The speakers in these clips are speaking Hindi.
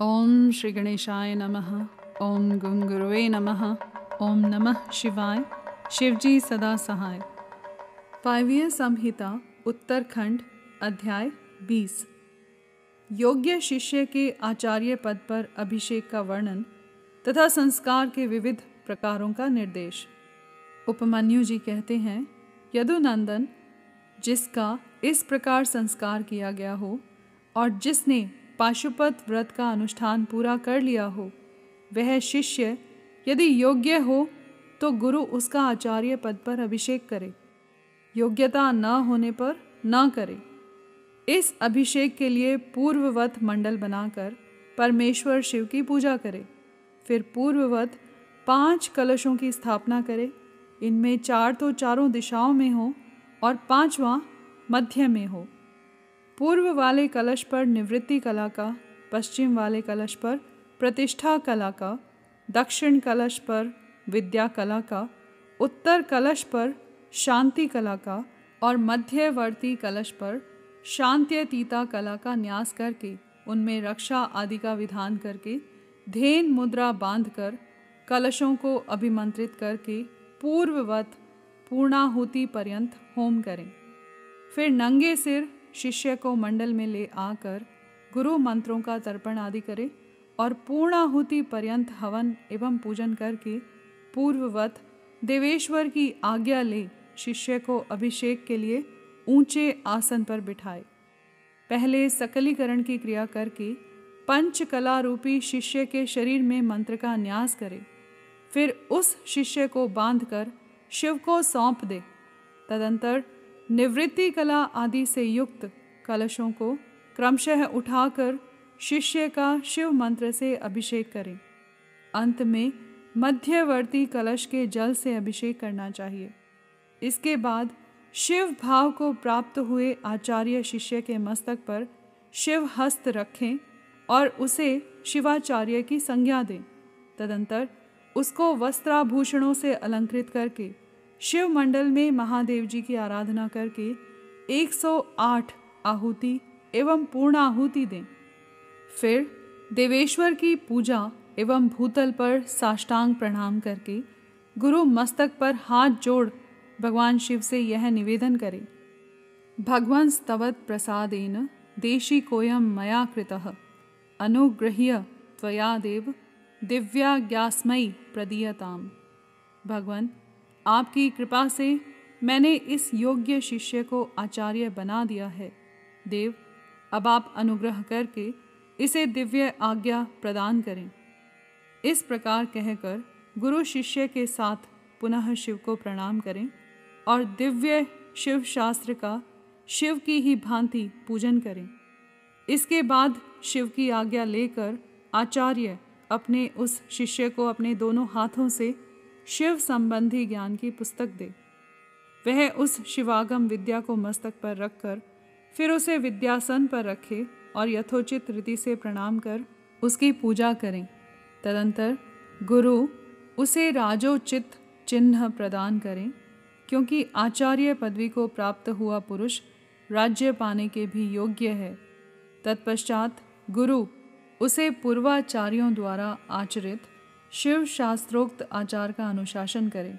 ओम श्री गणेशाय नमः। ओम गुंगुरुवे नमः। ओम नमः शिवाय। शिवजी सदा सहाय। पायवीय संहिता उत्तरखंड अध्याय 20 योग्य शिष्य के आचार्य पद पर अभिषेक का वर्णन तथा संस्कार के विविध प्रकारों का निर्देश। उपमन्यु जी कहते हैं, यदुनंदन, जिसका इस प्रकार संस्कार किया गया हो और जिसने पाशुपत व्रत का अनुष्ठान पूरा कर लिया हो। वह शिष्य, यदि योग्य हो तो गुरु उसका आचार्य पद पर अभिषेक करे। योग्यता न होने पर न करे। इस अभिषेक के लिए पूर्ववत मंडल बनाकर परमेश्वर शिव की पूजा करे। फिर पूर्ववत पाँच कलशों की स्थापना करे। इनमें चार तो चारों दिशाओं में हो और पांचवा मध्य में हो। पूर्व वाले कलश पर निवृत्ति कला का पश्चिम वाले कलश पर प्रतिष्ठा कला का, दक्षिण कलश पर विद्या कला का, उत्तर कलश पर शांति कला का और मध्यवर्ती कलश पर शांत्यतीता कला का न्यास करके, उनमें रक्षा आदि का विधान करके, धेन मुद्रा बांधकर कलशों को अभिमंत्रित करके पूर्ववत पूर्णाहुति पर्यंत होम करें। फिर नंगे सिर शिष्य को मंडल में ले आकर गुरु मंत्रों का तर्पण आदि करे और पूर्णाहुति पर्यंत हवन एवं पूजन करके पूर्ववत देवेश्वर की आज्ञा ले शिष्य को अभिषेक के लिए ऊँचे आसन पर बिठाए। पहले सकलीकरण की क्रिया करके पंच कला रूपी शिष्य के शरीर में मंत्र का न्यास करे। फिर उस शिष्य को बांधकर शिव को सौंप दे। तदंतर निवृत्ति कला आदि से युक्त कलशों को क्रमशः उठाकर शिष्य का शिव मंत्र से अभिषेक करें। अंत में मध्यवर्ती कलश के जल से अभिषेक करना चाहिए। इसके बाद शिव भाव को प्राप्त हुए आचार्य शिष्य के मस्तक पर शिव हस्त रखें और उसे शिवाचार्य की संज्ञा दें। तदंतर उसको वस्त्राभूषणों से अलंकृत करके शिव मंडल में महादेव जी की आराधना करके 108 आहुति एवं पूर्ण आहुति दें। फिर देवेश्वर की पूजा एवं भूतल पर साष्टांग प्रणाम करके गुरु मस्तक पर हाथ जोड़ भगवान शिव से यह निवेदन करें। भगवान स्तवत प्रसादेन देशी कोयम मया कृतः। अनुगृह्य त्वया देव दिव्याज्ञास्मयी प्रदीयताम। भगवान आपकी कृपा से मैंने इस योग्य शिष्य को आचार्य बना दिया है। देव, अब आप अनुग्रह करके इसे दिव्य आज्ञा प्रदान करें। इस प्रकार कहकर गुरु शिष्य के साथ पुनः शिव को प्रणाम करें और दिव्य शिव शास्त्र का शिव की ही भांति पूजन करें। इसके बाद शिव की आज्ञा लेकर आचार्य अपने उस शिष्य को अपने दोनों हाथों से शिव संबंधी ज्ञान की पुस्तक दे। वह उस शिवागम विद्या को मस्तक पर रखकर, फिर उसे विद्यासन पर रखे और यथोचित रीति से प्रणाम कर उसकी पूजा करें। तदंतर गुरु उसे राजोचित चिन्ह प्रदान करें, क्योंकि आचार्य पदवी को प्राप्त हुआ पुरुष राज्य पाने के भी योग्य है। तत्पश्चात गुरु उसे पूर्वाचार्यों द्वारा आचरित शिव शास्त्रोक्त आचार का अनुशासन करें,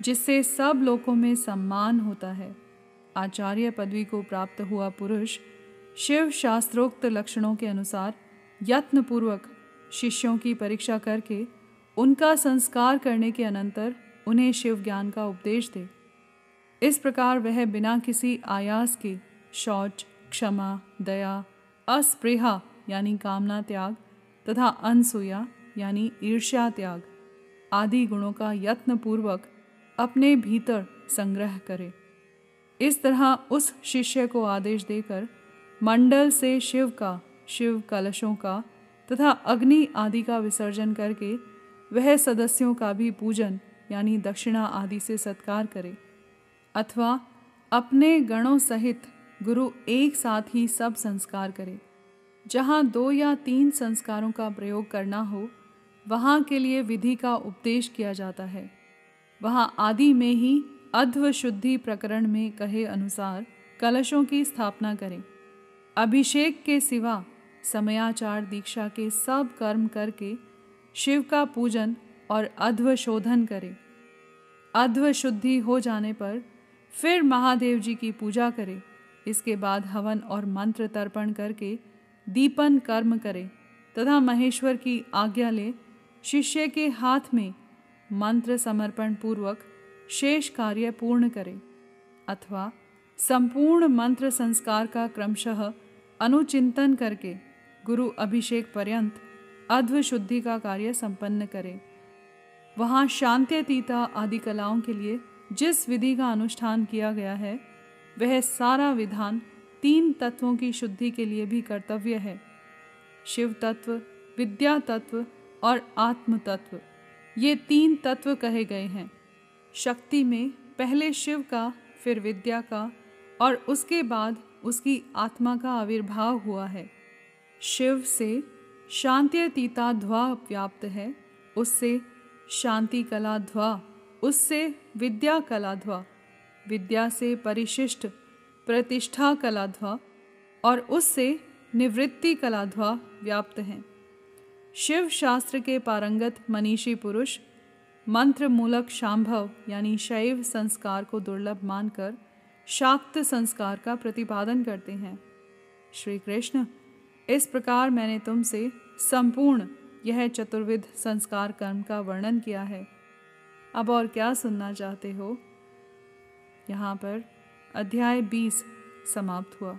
जिससे सब लोगों में सम्मान होता है। आचार्य पदवी को प्राप्त हुआ पुरुष शिव शास्त्रोक्त लक्षणों के अनुसार यत्नपूर्वक शिष्यों की परीक्षा करके उनका संस्कार करने के अनंतर उन्हें शिव ज्ञान का उपदेश दे। इस प्रकार वह बिना किसी आयास के शौच, क्षमा, दया, अस्पृहा यानी कामना, त्याग तथा अनसुया यानी ईर्ष्या त्याग आदि गुणों का यत्न पूर्वक अपने भीतर संग्रह करे। इस तरह उस शिष्य को आदेश देकर मंडल से शिव का, शिव कलशों का तथा अग्नि आदि का विसर्जन करके वह सदस्यों का भी पूजन यानी दक्षिणा आदि से सत्कार करे। अथवा अपने गणों सहित गुरु एक साथ ही सब संस्कार करे। जहाँ दो या तीन संस्कारों का प्रयोग करना हो वहाँ के लिए विधि का उपदेश किया जाता है। वहाँ आदि में ही अध्व शुद्धि प्रकरण में कहे अनुसार कलशों की स्थापना करें। अभिषेक के सिवा समयाचार दीक्षा के सब कर्म करके शिव का पूजन और अध्व शोधन करें। अध्व शुद्धि हो जाने पर फिर महादेव जी की पूजा करें। इसके बाद हवन और मंत्र तर्पण करके दीपन कर्म करें तथा महेश्वर की आज्ञा ले शिष्य के हाथ में मंत्र समर्पण पूर्वक शेष कार्य पूर्ण करे, अथवा संपूर्ण मंत्र संस्कार का क्रमशः अनुचिंतन करके गुरु अभिषेक पर्यंत अध्व शुद्धि का कार्य संपन्न करे। वहाँ शांत्यतीता आदि कलाओं के लिए जिस विधि का अनुष्ठान किया गया है, वह सारा विधान तीन तत्वों की शुद्धि के लिए भी कर्तव्य है। शिव तत्व, विद्या तत्व और आत्म तत्व ये तीन तत्व कहे गए हैं। शक्ति में पहले शिव का, फिर विद्या का और उसके बाद उसकी आत्मा का आविर्भाव हुआ है। शिव से शांत्यतीता ध्वा व्याप्त है, उससे शांति कला ध्वा, उससे विद्या कला ध्वा, विद्या से परिशिष्ट प्रतिष्ठा कला ध्वा और उससे निवृत्ति कला ध्वा व्याप्त हैं। शिव शास्त्र के पारंगत मनीषी पुरुष मंत्र मूलक शांभव, यानी शैव संस्कार को दुर्लभ मानकर शाक्त संस्कार का प्रतिपादन करते हैं। श्री कृष्ण, इस प्रकार मैंने तुमसे संपूर्ण यह चतुर्विध संस्कार कर्म का वर्णन किया है। अब और क्या सुनना चाहते हो? यहाँ पर अध्याय बीस समाप्त हुआ।